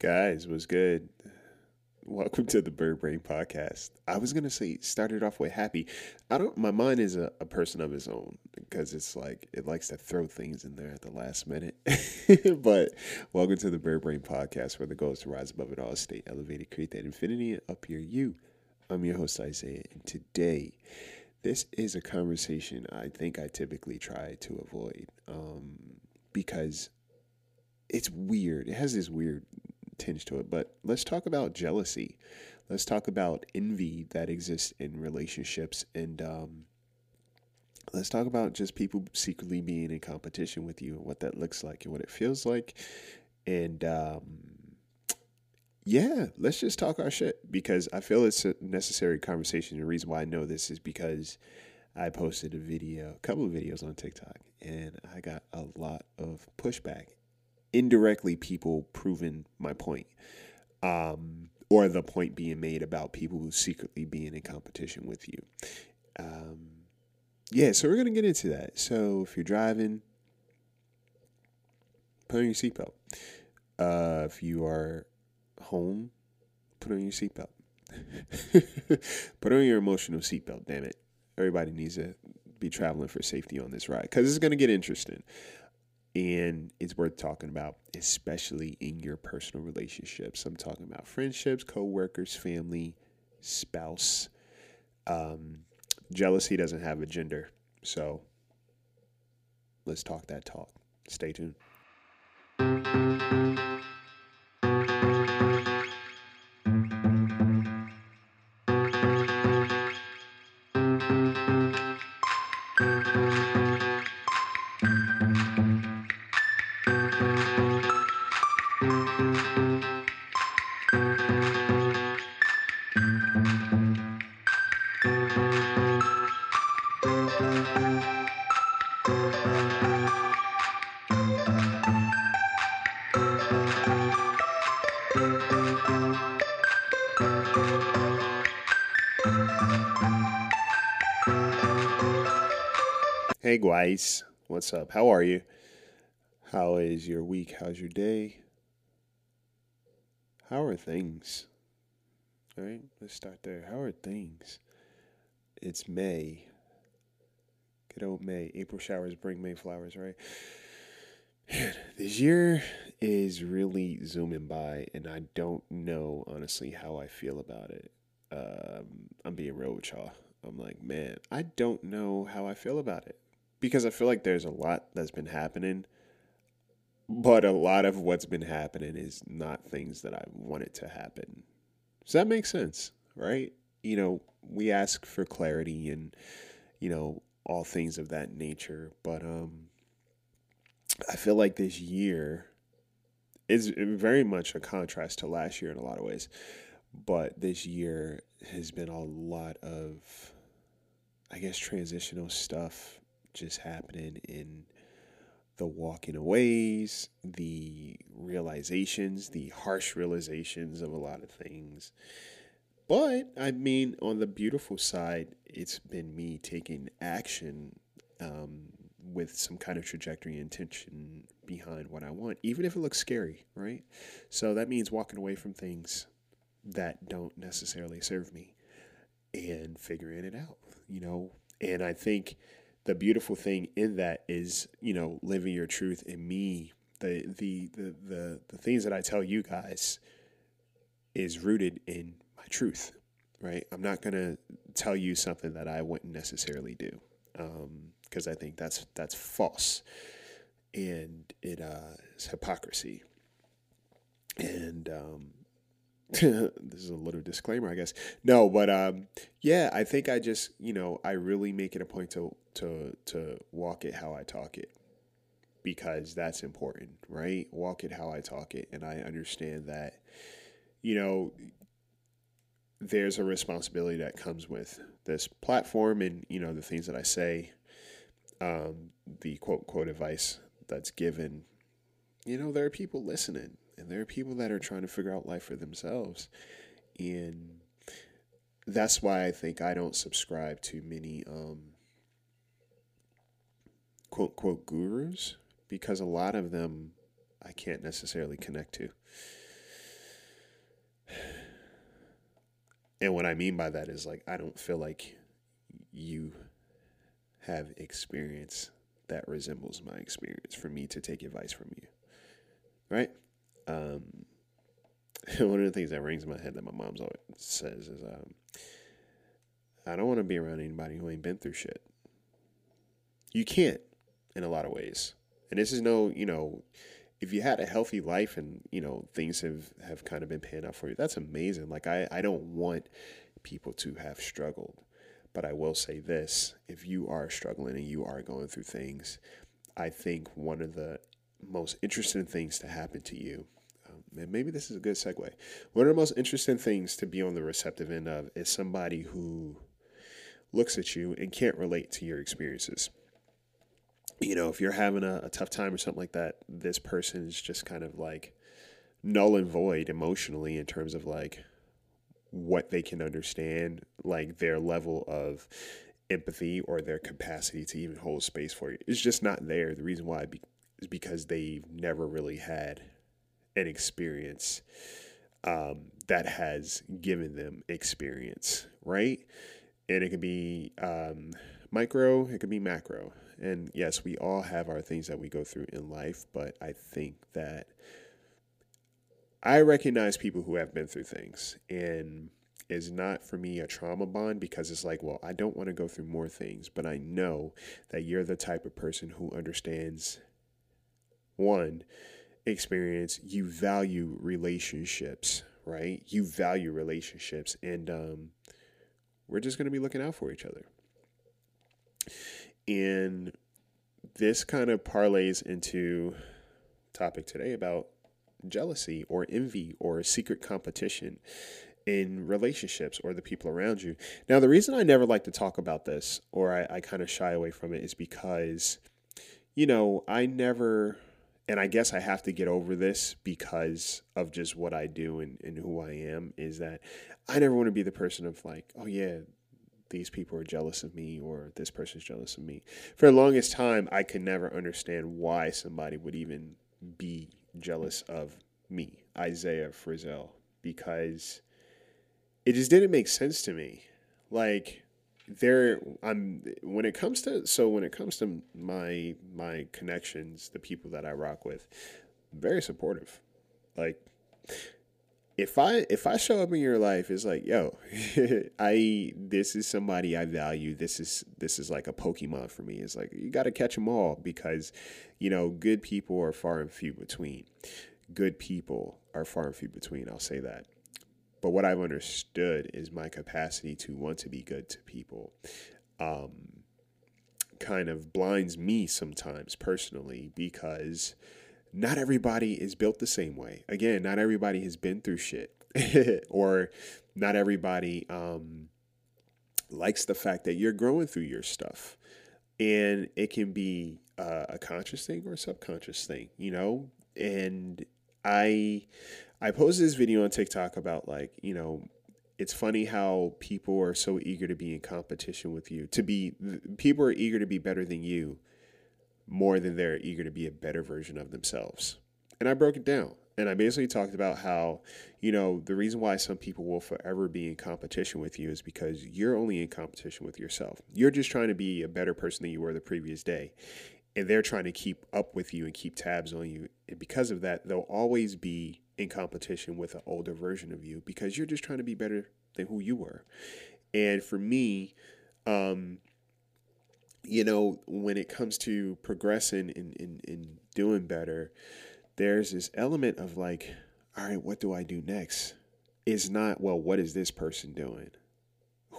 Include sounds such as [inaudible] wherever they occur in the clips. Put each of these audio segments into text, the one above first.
Guys, was good? Welcome to the Bird Brain Podcast. I was gonna say started off with happy. I don't. My mind is a, a person of its own because it's like it likes to throw things in there at the last minute. [laughs] but welcome to the Bird Brain Podcast, where the goal is to rise above it all, stay elevated, create that infinity, up here you. I'm your host Isaiah, and today this is a conversation I think I typically try to avoid um, because it's weird. It has this weird tinge to it. But let's talk about jealousy. Let's talk about envy that exists in relationships. And um, let's talk about just people secretly being in competition with you and what that looks like and what it feels like. And um, yeah, let's just talk our shit because I feel it's a necessary conversation. The reason why I know this is because I posted a video, a couple of videos on TikTok, and I got a lot of pushback indirectly people proving my point um, or the point being made about people who secretly being in competition with you. Um, yeah so we're going to get into that. So if you're driving put on your seatbelt. Uh, if you are home put on your seatbelt. [laughs] Put on your emotional seatbelt damn it. Everybody needs to be traveling for safety on this ride because it's going to get interesting and it's worth talking about, especially in your personal relationships. I'm talking about friendships, co-workers, family, spouse. Um, jealousy doesn't have a gender, so let's talk that talk. Stay tuned. Hey guys, what's up? How are you? How is your week? How's your day? How are things? All right, let's start there. How are things? It's May. Good old May. April showers bring May flowers, right? Man, this year is really zooming by, and I don't know honestly how I feel about it. Um, I'm being real with y'all. I'm like, man, I don't know how I feel about it because I feel like there's a lot that's been happening, but a lot of what's been happening is not things that I wanted to happen. Does that make sense? Right? You know, we ask for clarity and, you know, all things of that nature, but um I feel like this year is very much a contrast to last year in a lot of ways. But this year has been a lot of I guess transitional stuff just happening in the walking aways, the realizations, the harsh realizations of a lot of things. But I mean, on the beautiful side, it's been me taking action um, with some kind of trajectory intention behind what I want, even if it looks scary, right? So that means walking away from things that don't necessarily serve me and figuring it out, you know. And I think the beautiful thing in that is you know living your truth in me. The the the the, the things that i tell you guys is rooted in my truth right? I'm not to tell you something that i wouldn't necessarily do because um, i think that's that's false. And it uh, is hypocrisy. And um, [laughs] this is a little disclaimer, I guess. No, but um, yeah, I think I just, you know, I really make it a point to to to walk it how I talk it because that's important, right? Walk it how I talk it, and I understand that, you know, there's a responsibility that comes with this platform, and you know the things that I say, um, the quote quote advice that's given. You know, there are people listening and there are people that are trying to figure out life for themselves. And that's why i think i don't subscribe to many um, quote quote gurus because a lot of them i can't necessarily connect to. And what i mean by that is like i don't feel like you have experience that resembles my experience for me to take advice from you. Right? Um, [laughs] one of the things that rings in my head that my mom's always says is, um, I don't want to be around anybody who ain't been through shit. You can't in a lot of ways. And this is no, you know, if you had a healthy life and, you know, things have, have kind of been paying out for you, that's amazing. Like, I, I don't want people to have struggled. But I will say this if you are struggling and you are going through things, I think one of the most interesting things to happen to you, and maybe this is a good segue, one of the most interesting things to be on the receptive end of is somebody who looks at you and can't relate to your experiences. You know, if you're having a, a tough time or something like that, this person is just kind of like null and void emotionally in terms of like what they can understand, like their level of empathy or their capacity to even hold space for you. It's just not there. The reason why is because they've never really had an experience um, that has given them experience, right? And it could be um, micro, it could be macro. And yes, we all have our things that we go through in life, but I think that I recognize people who have been through things and is not for me a trauma bond because it's like, well, I don't want to go through more things, but I know that you're the type of person who understands one experience, you value relationships, right? You value relationships and um we're just going to be looking out for each other. And this kind of parlays into topic today about jealousy or envy or secret competition in relationships or the people around you. Now, the reason I never like to talk about this or I, I kind of shy away from it is because, you know, I never, and I guess I have to get over this because of just what I do and, and who I am, is that I never want to be the person of like, oh, yeah, these people are jealous of me or this person's jealous of me. For the longest time, I could never understand why somebody would even be jealous of me, Isaiah Frizzelle, because it just didn't make sense to me. Like there I'm when it comes to so when it comes to my my connections, the people that I rock with, very supportive. Like if I if I show up in your life, it's like, yo, [laughs] I this is somebody I value. This is this is like a Pokemon for me. It's like you got to catch them all because, you know, good people are far and few between. Good people are far and few between. I'll say that. But what I've understood is my capacity to want to be good to people. Um, kind of blinds me sometimes personally because not everybody is built the same way. Again, not everybody has been through shit, [laughs] or not everybody um, likes the fact that you're growing through your stuff. And it can be uh, a conscious thing or a subconscious thing, you know? And I I posted this video on TikTok about like, you know, it's funny how people are so eager to be in competition with you. To be people are eager to be better than you more than they're eager to be a better version of themselves. And I broke it down. And I basically talked about how, you know, the reason why some people will forever be in competition with you is because you're only in competition with yourself. You're just trying to be a better person than you were the previous day. And they're trying to keep up with you and keep tabs on you. And because of that, they'll always be in competition with an older version of you because you're just trying to be better than who you were. And for me, um, you know, when it comes to progressing and, and, and doing better, there's this element of like, all right, what do I do next? It's not, well, what is this person doing?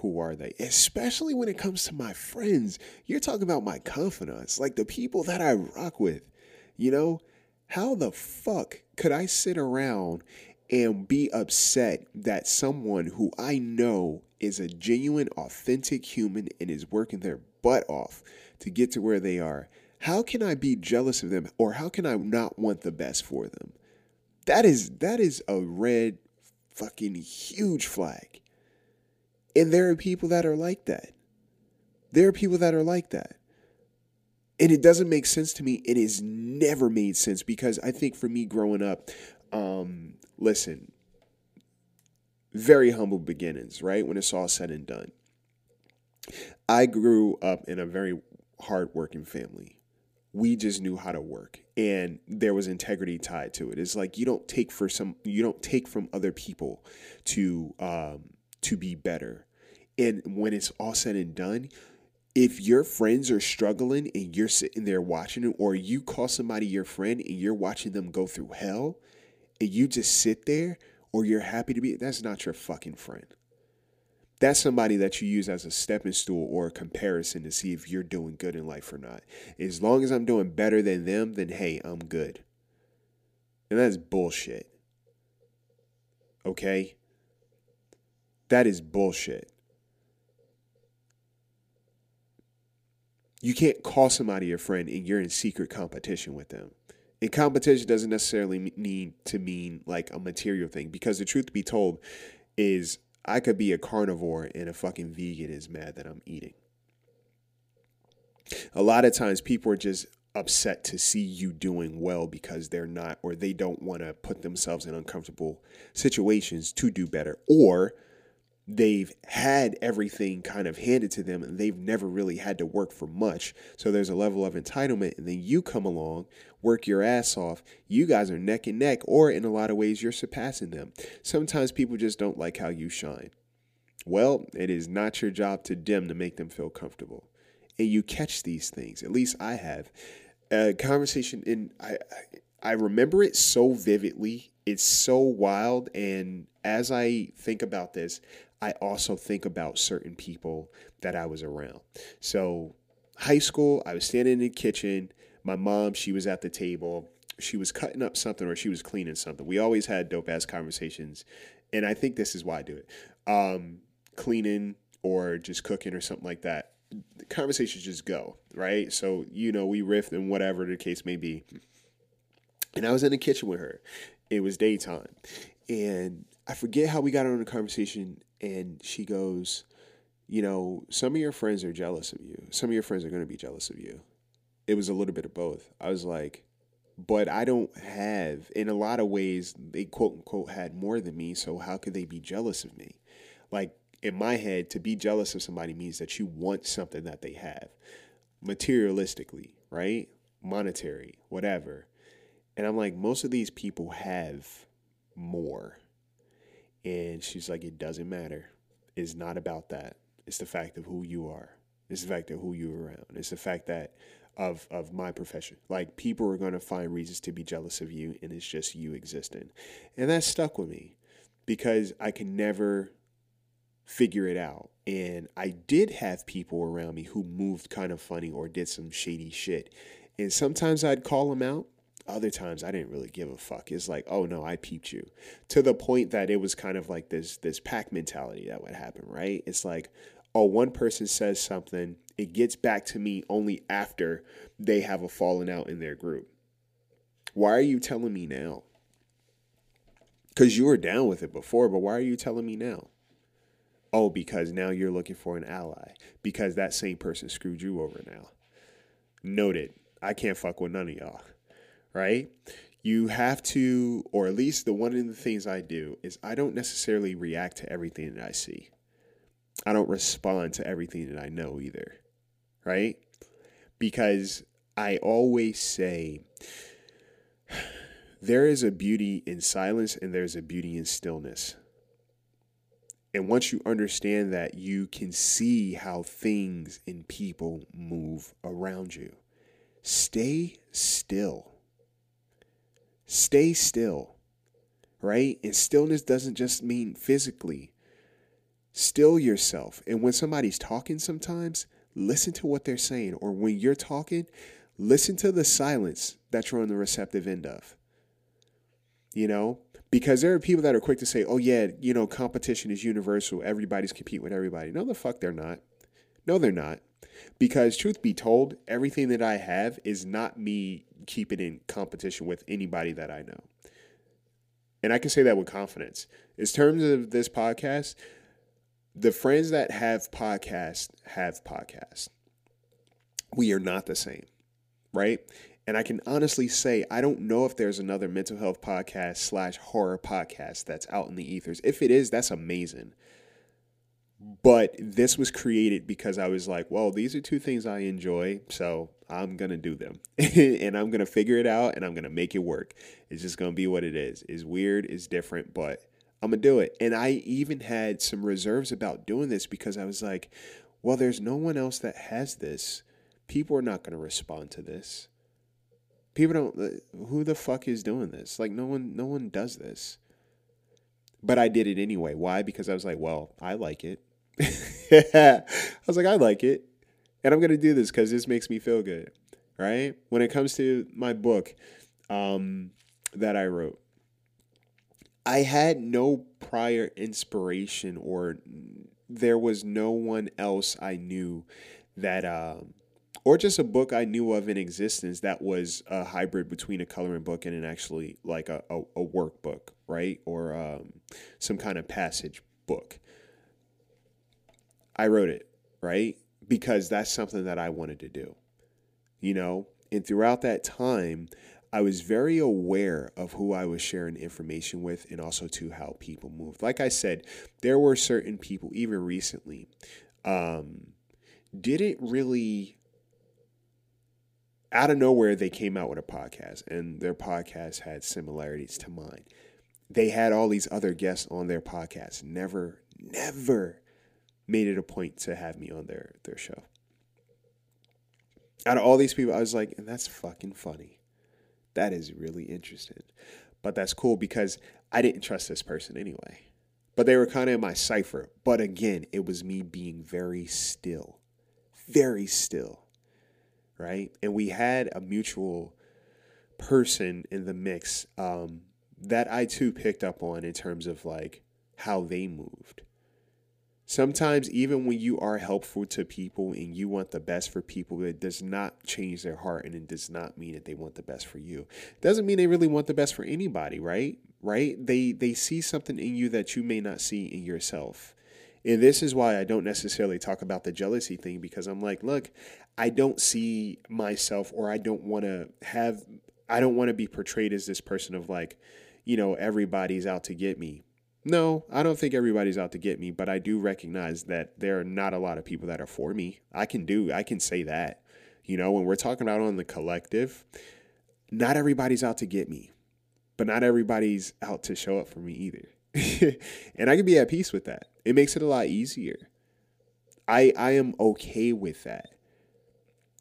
Who are they? Especially when it comes to my friends. You're talking about my confidants, like the people that I rock with. You know, how the fuck could I sit around and be upset that someone who I know is a genuine, authentic human and is working their butt off to get to where they are, how can I be jealous of them or how can I not want the best for them? That is that is a red fucking huge flag. And there are people that are like that. There are people that are like that. And it doesn't make sense to me. It has never made sense because I think for me growing up, um, listen, very humble beginnings, right? When it's all said and done. I grew up in a very hardworking family. We just knew how to work and there was integrity tied to it. It's like you don't take for some you don't take from other people to um to be better. And when it's all said and done, if your friends are struggling and you're sitting there watching it, or you call somebody your friend and you're watching them go through hell, and you just sit there, or you're happy to be, that's not your fucking friend. That's somebody that you use as a stepping stool or a comparison to see if you're doing good in life or not. As long as I'm doing better than them, then hey, I'm good. And that's bullshit. Okay? That is bullshit. You can't call somebody your friend and you're in secret competition with them. And competition doesn't necessarily need to mean like a material thing because the truth to be told is I could be a carnivore and a fucking vegan is mad that I'm eating. A lot of times people are just upset to see you doing well because they're not or they don't want to put themselves in uncomfortable situations to do better or they've had everything kind of handed to them and they've never really had to work for much. So there's a level of entitlement. And then you come along, work your ass off. You guys are neck and neck, or in a lot of ways, you're surpassing them. Sometimes people just don't like how you shine. Well, it is not your job to dim to make them feel comfortable. And you catch these things. At least I have. A conversation, and I, I remember it so vividly. It's so wild. And as I think about this, I also think about certain people that I was around. So, high school, I was standing in the kitchen. My mom, she was at the table. She was cutting up something or she was cleaning something. We always had dope ass conversations. And I think this is why I do it. Um, cleaning or just cooking or something like that. The conversations just go, right? So, you know, we riff and whatever the case may be. And I was in the kitchen with her. It was daytime. And I forget how we got on the conversation and she goes, You know, some of your friends are jealous of you. Some of your friends are going to be jealous of you. It was a little bit of both. I was like, but I don't have, in a lot of ways, they quote unquote had more than me. So how could they be jealous of me? Like in my head, to be jealous of somebody means that you want something that they have materialistically, right? Monetary, whatever. And I'm like, most of these people have more. And she's like, it doesn't matter. It's not about that. It's the fact of who you are. It's the fact of who you're around. It's the fact that of of my profession. Like people are gonna find reasons to be jealous of you and it's just you existing. And that stuck with me because I can never figure it out. And I did have people around me who moved kind of funny or did some shady shit. And sometimes I'd call them out other times I didn't really give a fuck. It's like, oh no, I peeped you. To the point that it was kind of like this this pack mentality that would happen, right? It's like, oh, one person says something, it gets back to me only after they have a falling out in their group. Why are you telling me now? Because you were down with it before, but why are you telling me now? Oh, because now you're looking for an ally. Because that same person screwed you over now. Noted. I can't fuck with none of y'all right? You have to, or at least the one of the things I do is I don't necessarily react to everything that I see. I don't respond to everything that I know either, right? Because I always say [sighs] there is a beauty in silence and there's a beauty in stillness. And once you understand that, you can see how things and people move around you. Stay still Stay still, right? And stillness doesn't just mean physically. Still yourself. And when somebody's talking sometimes, listen to what they're saying. Or when you're talking, listen to the silence that you're on the receptive end of. You know? Because there are people that are quick to say, oh, yeah, you know, competition is universal. Everybody's compete with everybody. No, the fuck they're not. No, they're not. Because truth be told, everything that I have is not me keeping in competition with anybody that I know. And I can say that with confidence. In terms of this podcast, the friends that have podcasts have podcasts. We are not the same, right? And I can honestly say, I don't know if there's another mental health podcast slash horror podcast that's out in the ethers. If it is, that's amazing. But this was created because I was like, well, these are two things I enjoy. So I'm going to do them [laughs] and I'm going to figure it out and I'm going to make it work. It's just going to be what it is. It's weird, it's different, but I'm going to do it. And I even had some reserves about doing this because I was like, well, there's no one else that has this. People are not going to respond to this. People don't uh, who the fuck is doing this? Like no one no one does this. But I did it anyway. Why? Because I was like, well, I like it. [laughs] I was like, I like it. And I'm going to do this cuz this makes me feel good. Right? When it comes to my book um, that I wrote, I had no prior inspiration or there was no one else I knew that, um, or just a book I knew of in existence that was a hybrid between a coloring book and an actually like a, a, a workbook, right? Or um, some kind of passage book. I wrote it, right? Because that's something that I wanted to do, you know? And throughout that time, I was very aware of who I was sharing information with and also to how people moved. Like I said, there were certain people, even recently, um, didn't really out of nowhere they came out with a podcast and their podcast had similarities to mine. They had all these other guests on their podcast, never, never made it a point to have me on their their show. Out of all these people, I was like, and that's fucking funny that is really interesting. But that's cool because I didn't trust this person anyway. But they were kind of in my cipher. But again, it was me being very still, very still, right? And we had a mutual person in the mix um, that I too picked up on in terms of like how they moved Sometimes, even when you are helpful to people and you want the best for people, it does not change their heart and it does not mean that they want the best for you. It doesn't mean they really want the best for anybody, right? Right? They they see something in you that you may not see in yourself. And this is why I don't necessarily talk about the jealousy thing because I'm like, look, I don't see myself or I don't want to have I don't want to be portrayed as this person of like, you know, everybody's out to get me no, I don't think everybody's out to get me, but I do recognize that there are not a lot of people that are for me. I can do, I can say that. You know, when we're talking about on the collective, not everybody's out to get me, but not everybody's out to show up for me either. [laughs] and I can be at peace with that. It makes it a lot easier. I I am okay with that.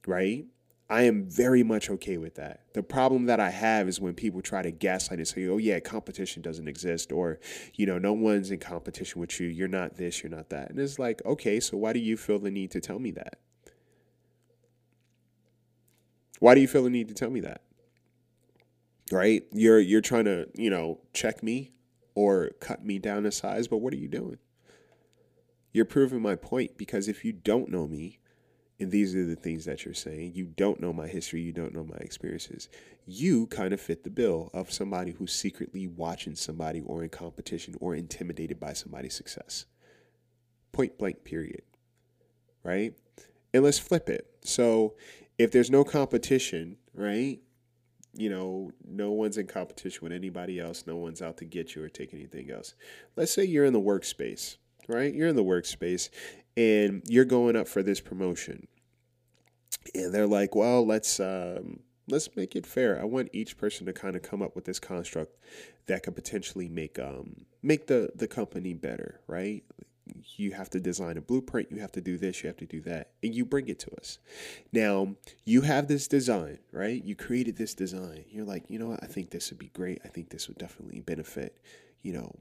Right? I am very much okay with that. The problem that I have is when people try to gaslight and say, oh, yeah, competition doesn't exist, or, you know, no one's in competition with you. You're not this, you're not that. And it's like, okay, so why do you feel the need to tell me that? Why do you feel the need to tell me that? Right? You're you're trying to, you know, check me or cut me down a size, but what are you doing? You're proving my point because if you don't know me, and these are the things that you're saying. You don't know my history. You don't know my experiences. You kind of fit the bill of somebody who's secretly watching somebody or in competition or intimidated by somebody's success. Point blank, period. Right? And let's flip it. So if there's no competition, right? You know, no one's in competition with anybody else. No one's out to get you or take anything else. Let's say you're in the workspace, right? You're in the workspace and you're going up for this promotion. And they're like well let's um, let's make it fair. I want each person to kind of come up with this construct that could potentially make um make the the company better right? You have to design a blueprint. You have to do this. You have to do that. And you bring it to us. Now you have this design right? You created this design. You're like you know what? I think this would be great. I think this would definitely benefit you know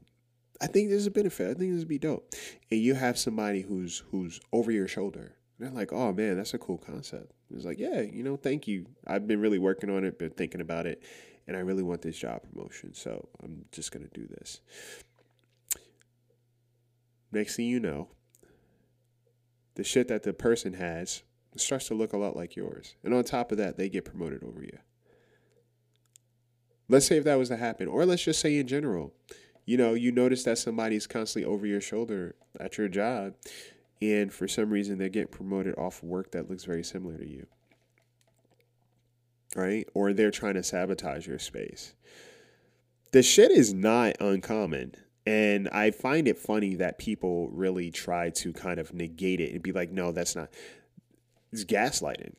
I think there's a benefit. I think this would be dope. And you have somebody who's who's over your shoulder. they're like, oh man, that's a cool concept. It's like, yeah, you know, thank you. I've been really working on it, been thinking about it, and I really want this job promotion. So I'm just gonna do this. Next thing you know, the shit that the person has starts to look a lot like yours. And on top of that, they get promoted over you. Let's say if that was to happen, or let's just say in general, you know, you notice that somebody's constantly over your shoulder at your job, and for some reason they're getting promoted off work that looks very similar to you. right? Or they're trying to sabotage your space. The shit is not uncommon. And I find it funny that people really try to kind of negate it and be like, no, that's not. It's gaslighting.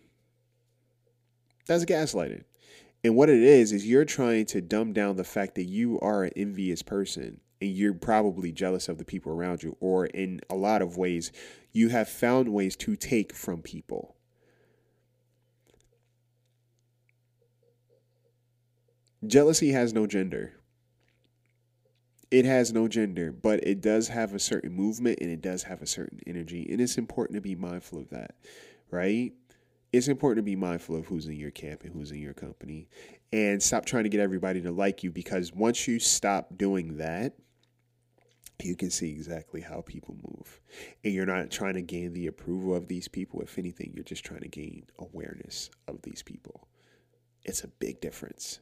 That's gaslighting. And what it is, is you're trying to dumb down the fact that you are an envious person and you're probably jealous of the people around you, or in a lot of ways, you have found ways to take from people. Jealousy has no gender. It has no gender, but it does have a certain movement and it does have a certain energy. And it's important to be mindful of that, right? It's important to be mindful of who's in your camp and who's in your company and stop trying to get everybody to like you because once you stop doing that, you can see exactly how people move. And you're not trying to gain the approval of these people. If anything, you're just trying to gain awareness of these people. It's a big difference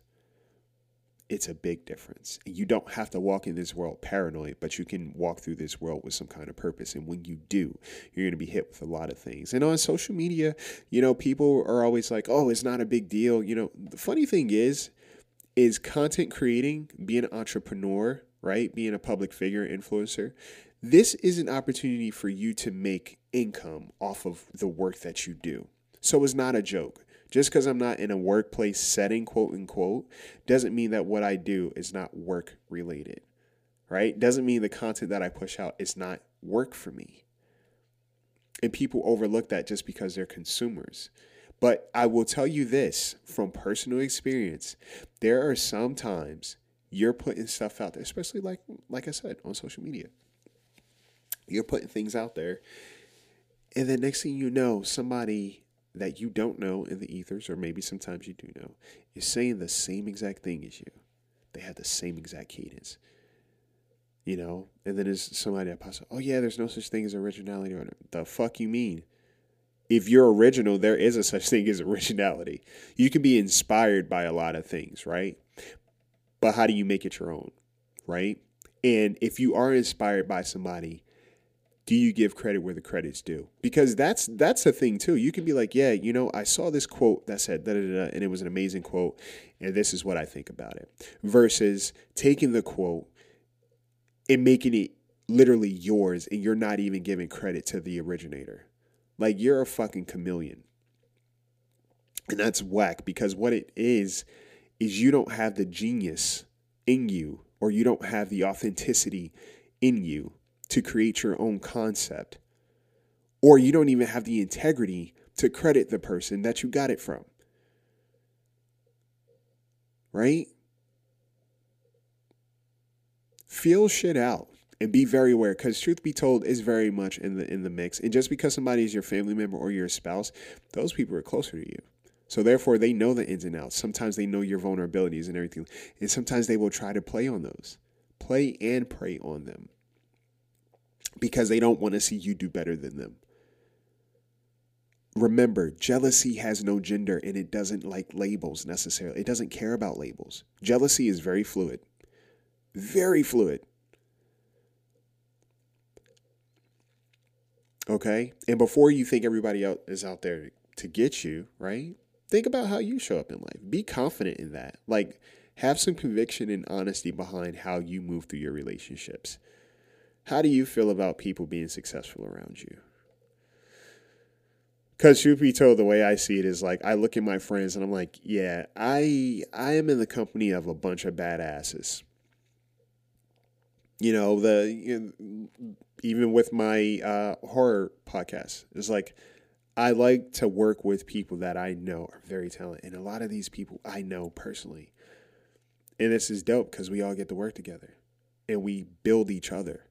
it's a big difference. You don't have to walk in this world paranoid, but you can walk through this world with some kind of purpose. And when you do, you're going to be hit with a lot of things. And on social media, you know, people are always like, oh, it's not a big deal. You know, the funny thing is, is content creating, being an entrepreneur, right? Being a public figure, influencer. This is an opportunity for you to make income off of the work that you do. So it's not a joke. Just because I'm not in a workplace setting, quote unquote, doesn't mean that what I do is not work related, right? Doesn't mean the content that I push out is not work for me. And people overlook that just because they're consumers. But I will tell you this from personal experience there are some times you're putting stuff out there, especially like like I said on social media. You're putting things out there, and then next thing you know, somebody that you don't know in the ethers, or maybe sometimes you do know, is saying the same exact thing as you. They have the same exact cadence. You know, and then there's somebody that pops up, oh yeah, there's no such thing as originality. The fuck you mean? If you're original, there is a such thing as originality. You can be inspired by a lot of things, right? But how do you make it your own, right? And if you are inspired by somebody, do you give credit where the credit's due? Because that's that's the thing too. You can be like, yeah, you know, I saw this quote that said da da da, and it was an amazing quote, and this is what I think about it. Versus taking the quote and making it literally yours, and you're not even giving credit to the originator. Like you're a fucking chameleon, and that's whack. Because what it is is you don't have the genius in you, or you don't have the authenticity in you to create your own concept. Or you don't even have the integrity to credit the person that you got it from. Right? Feel shit out and be very aware because truth be told is very much in the in the mix and just because somebody is your family member or your spouse those people are closer to you so therefore they know the ins and outs sometimes they know your vulnerabilities and everything and sometimes they will try to play on those play and prey on them because they don't want to see you do better than them. Remember, jealousy has no gender and it doesn't like labels necessarily. It doesn't care about labels. Jealousy is very fluid. Very fluid. Okay? And before you think everybody else is out there to get you, right? Think about how you show up in life. Be confident in that. Like, have some conviction and honesty behind how you move through your relationships. How do you feel about people being successful around you? Because truth be told, the way I see it is like I look at my friends and I'm like, yeah, I I am in the company of a bunch of badasses. You know the you know, even with my uh, horror podcast, it's like I like to work with people that I know are very talented, and a lot of these people I know personally, and this is dope because we all get to work together, and we build each other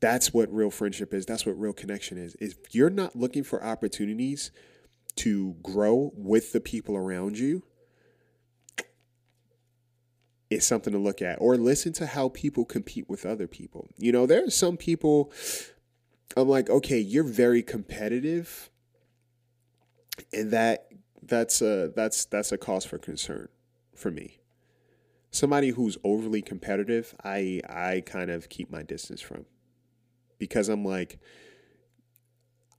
that's what real friendship is. That's what real connection is. If you're not looking for opportunities to grow with the people around you, it's something to look at. Or listen to how people compete with other people. You know, there are some people I'm like, okay, you're very competitive. And that that's a that's that's a cause for concern for me. Somebody who's overly competitive, I I kind of keep my distance from because I'm like,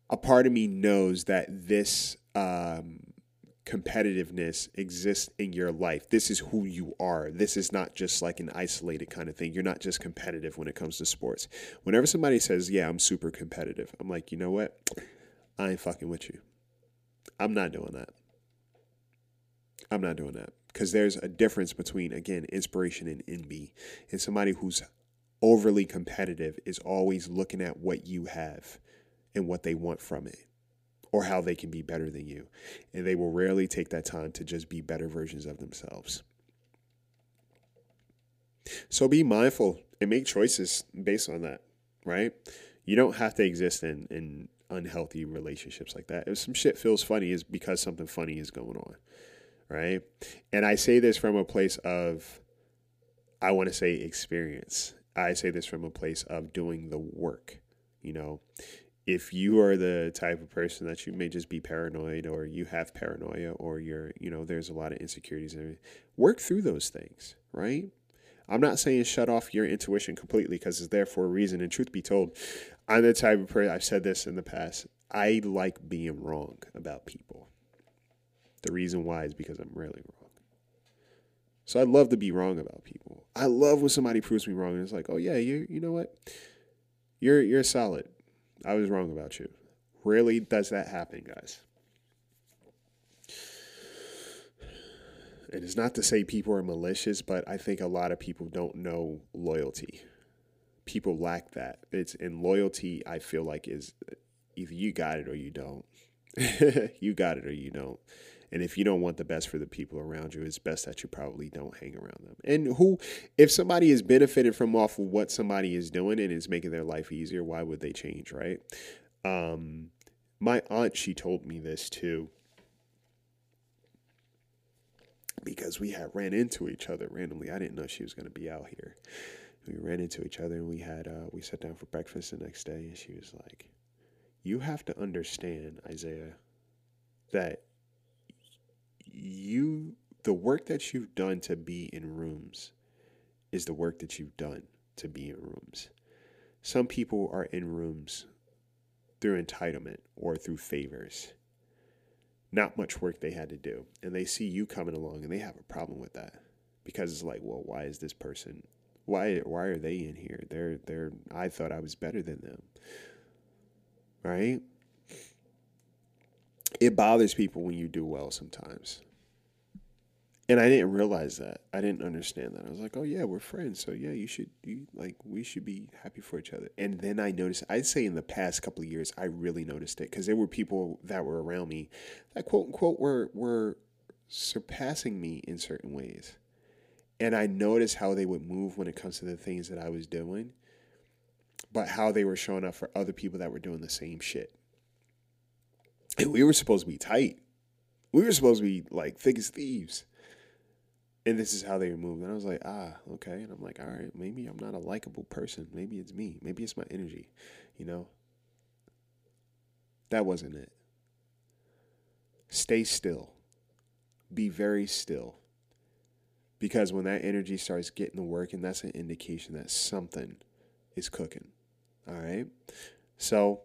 a part of me knows that this um, competitiveness exists in your life. This is who you are. This is not just like an isolated kind of thing. You're not just competitive when it comes to sports. Whenever somebody says, Yeah, I'm super competitive, I'm like, You know what? I ain't fucking with you. I'm not doing that. I'm not doing that. Because there's a difference between, again, inspiration and envy. And somebody who's overly competitive is always looking at what you have and what they want from it or how they can be better than you. And they will rarely take that time to just be better versions of themselves. So be mindful and make choices based on that, right? You don't have to exist in, in unhealthy relationships like that. If some shit feels funny, is because something funny is going on, right? And I say this from a place of, I want to say experience. I say this from a place of doing the work. You know, if you are the type of person that you may just be paranoid or you have paranoia or you're, you know, there's a lot of insecurities and work through those things, right? I'm not saying shut off your intuition completely because it's there for a reason. And truth be told, I'm the type of person, I've said this in the past, I like being wrong about people. The reason why is because I'm really wrong. So I love to be wrong about people. I love when somebody proves me wrong and it's like, oh yeah, you you know what? You're you're solid. I was wrong about you. Rarely does that happen, guys. And It is not to say people are malicious, but I think a lot of people don't know loyalty. People lack that. It's in loyalty, I feel like is either you got it or you don't. [laughs] you got it or you don't. And if you don't want the best for the people around you, it's best that you probably don't hang around them. And who, if somebody is benefited from off of what somebody is doing and is making their life easier, why would they change, right? Um, my aunt, she told me this too. Because we had ran into each other randomly. I didn't know she was going to be out here. We ran into each other and we had, uh, we sat down for breakfast the next day and she was like, You have to understand, Isaiah, that you the work that you've done to be in rooms is the work that you've done to be in rooms. Some people are in rooms through entitlement or through favors. Not much work they had to do. And they see you coming along and they have a problem with that. Because it's like, well, why is this person why why are they in here? They're they're I thought I was better than them. Right? It bothers people when you do well sometimes and I didn't realize that. I didn't understand that. I was like, "Oh yeah, we're friends, so yeah, you should you like we should be happy for each other." And then I noticed. I'd say in the past couple of years, I really noticed it because there were people that were around me that quote unquote were were surpassing me in certain ways, and I noticed how they would move when it comes to the things that I was doing, but how they were showing up for other people that were doing the same shit. And we were supposed to be tight. We were supposed to be like thick as thieves and this is how they moved. And I was like, ah, okay. And I'm like, all right, maybe I'm not a likable person. Maybe it's me. Maybe it's my energy, you know? That wasn't it. Stay still. Be very still. Because when that energy starts getting to work, and that's an indication that something is cooking. All right. So,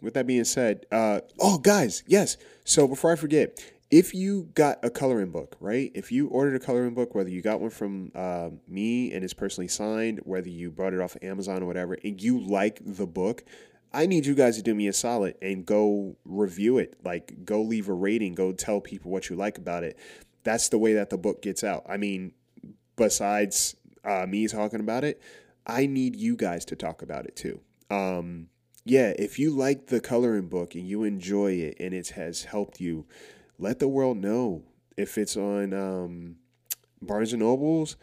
with that being said, uh, oh, guys, yes. So, before I forget, if you got a coloring book, right? If you ordered a coloring book, whether you got one from uh, me and it's personally signed, whether you bought it off of Amazon or whatever, and you like the book, I need you guys to do me a solid and go review it. Like, go leave a rating, go tell people what you like about it. That's the way that the book gets out. I mean, besides uh, me talking about it, I need you guys to talk about it too. Um, yeah, if you like the coloring book and you enjoy it and it has helped you, let the world know. If it's on um, Barnes and Nobles,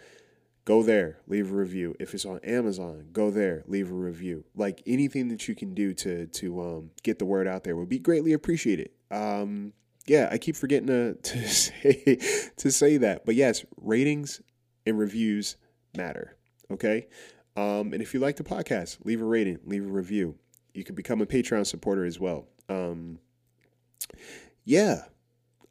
go there, leave a review. If it's on Amazon, go there, leave a review. Like anything that you can do to to um, get the word out there would be greatly appreciated. Um, yeah, I keep forgetting to, [laughs] to say to say that, but yes, ratings and reviews matter. Okay, um, and if you like the podcast, leave a rating, leave a review. You can become a Patreon supporter as well. Um, yeah,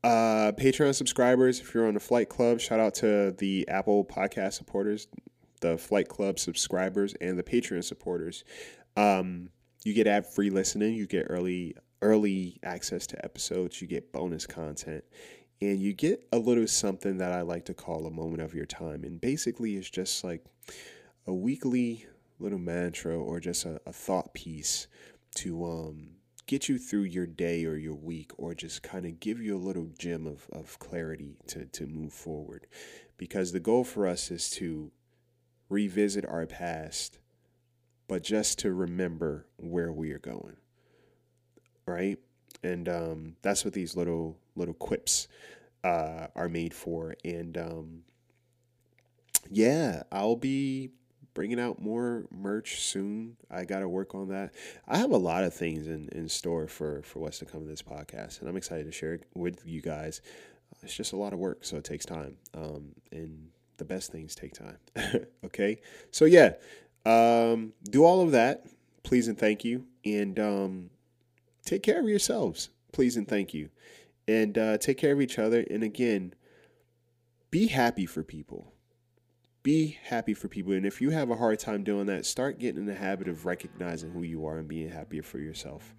uh, Patreon subscribers, if you're on the Flight Club, shout out to the Apple Podcast supporters, the Flight Club subscribers, and the Patreon supporters. Um, you get ad free listening. You get early early access to episodes. You get bonus content, and you get a little something that I like to call a moment of your time. And basically, it's just like a weekly little mantra or just a, a thought piece to um, get you through your day or your week or just kind of give you a little gem of, of clarity to, to move forward. Because the goal for us is to revisit our past, but just to remember where we are going. Right? And um, that's what these little little quips uh, are made for. And um, yeah, I'll be bringing out more merch soon. I got to work on that. I have a lot of things in, in store for, for what's to come in this podcast, and I'm excited to share it with you guys. It's just a lot of work, so it takes time. Um, and the best things take time. [laughs] okay? So, yeah, um, do all of that. Please and thank you. And um, take care of yourselves. Please and thank you. And uh, take care of each other. And again, be happy for people be happy for people. And if you have a hard time doing that, start getting in the habit of recognizing who you are and being happier for yourself.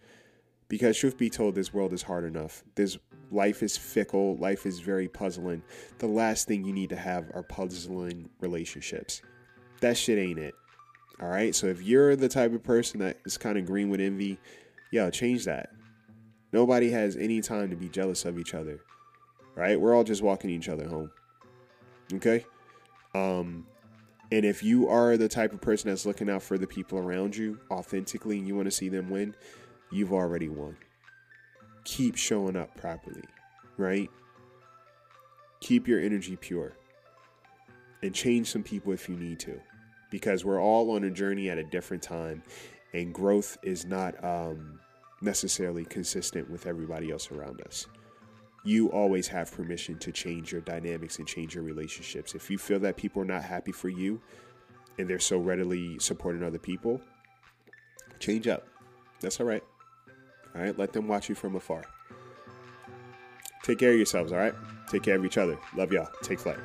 Because truth be told, this world is hard enough. This life is fickle, life is very puzzling. The last thing you need to have are puzzling relationships. That shit ain't it. All right. So if you're the type of person that is kind of green with envy, yo, change that. Nobody has any time to be jealous of each other. Right? We're all just walking each other home. Okay? Um, and if you are the type of person that's looking out for the people around you authentically and you want to see them win, you've already won. Keep showing up properly, right? Keep your energy pure and change some people if you need to because we're all on a journey at a different time and growth is not um, necessarily consistent with everybody else around us you always have permission to change your dynamics and change your relationships. If you feel that people are not happy for you and they're so readily supporting other people, change up. That's all right. All right, let them watch you from afar. Take care of yourselves, all right? Take care of each other. Love y'all. Take flight.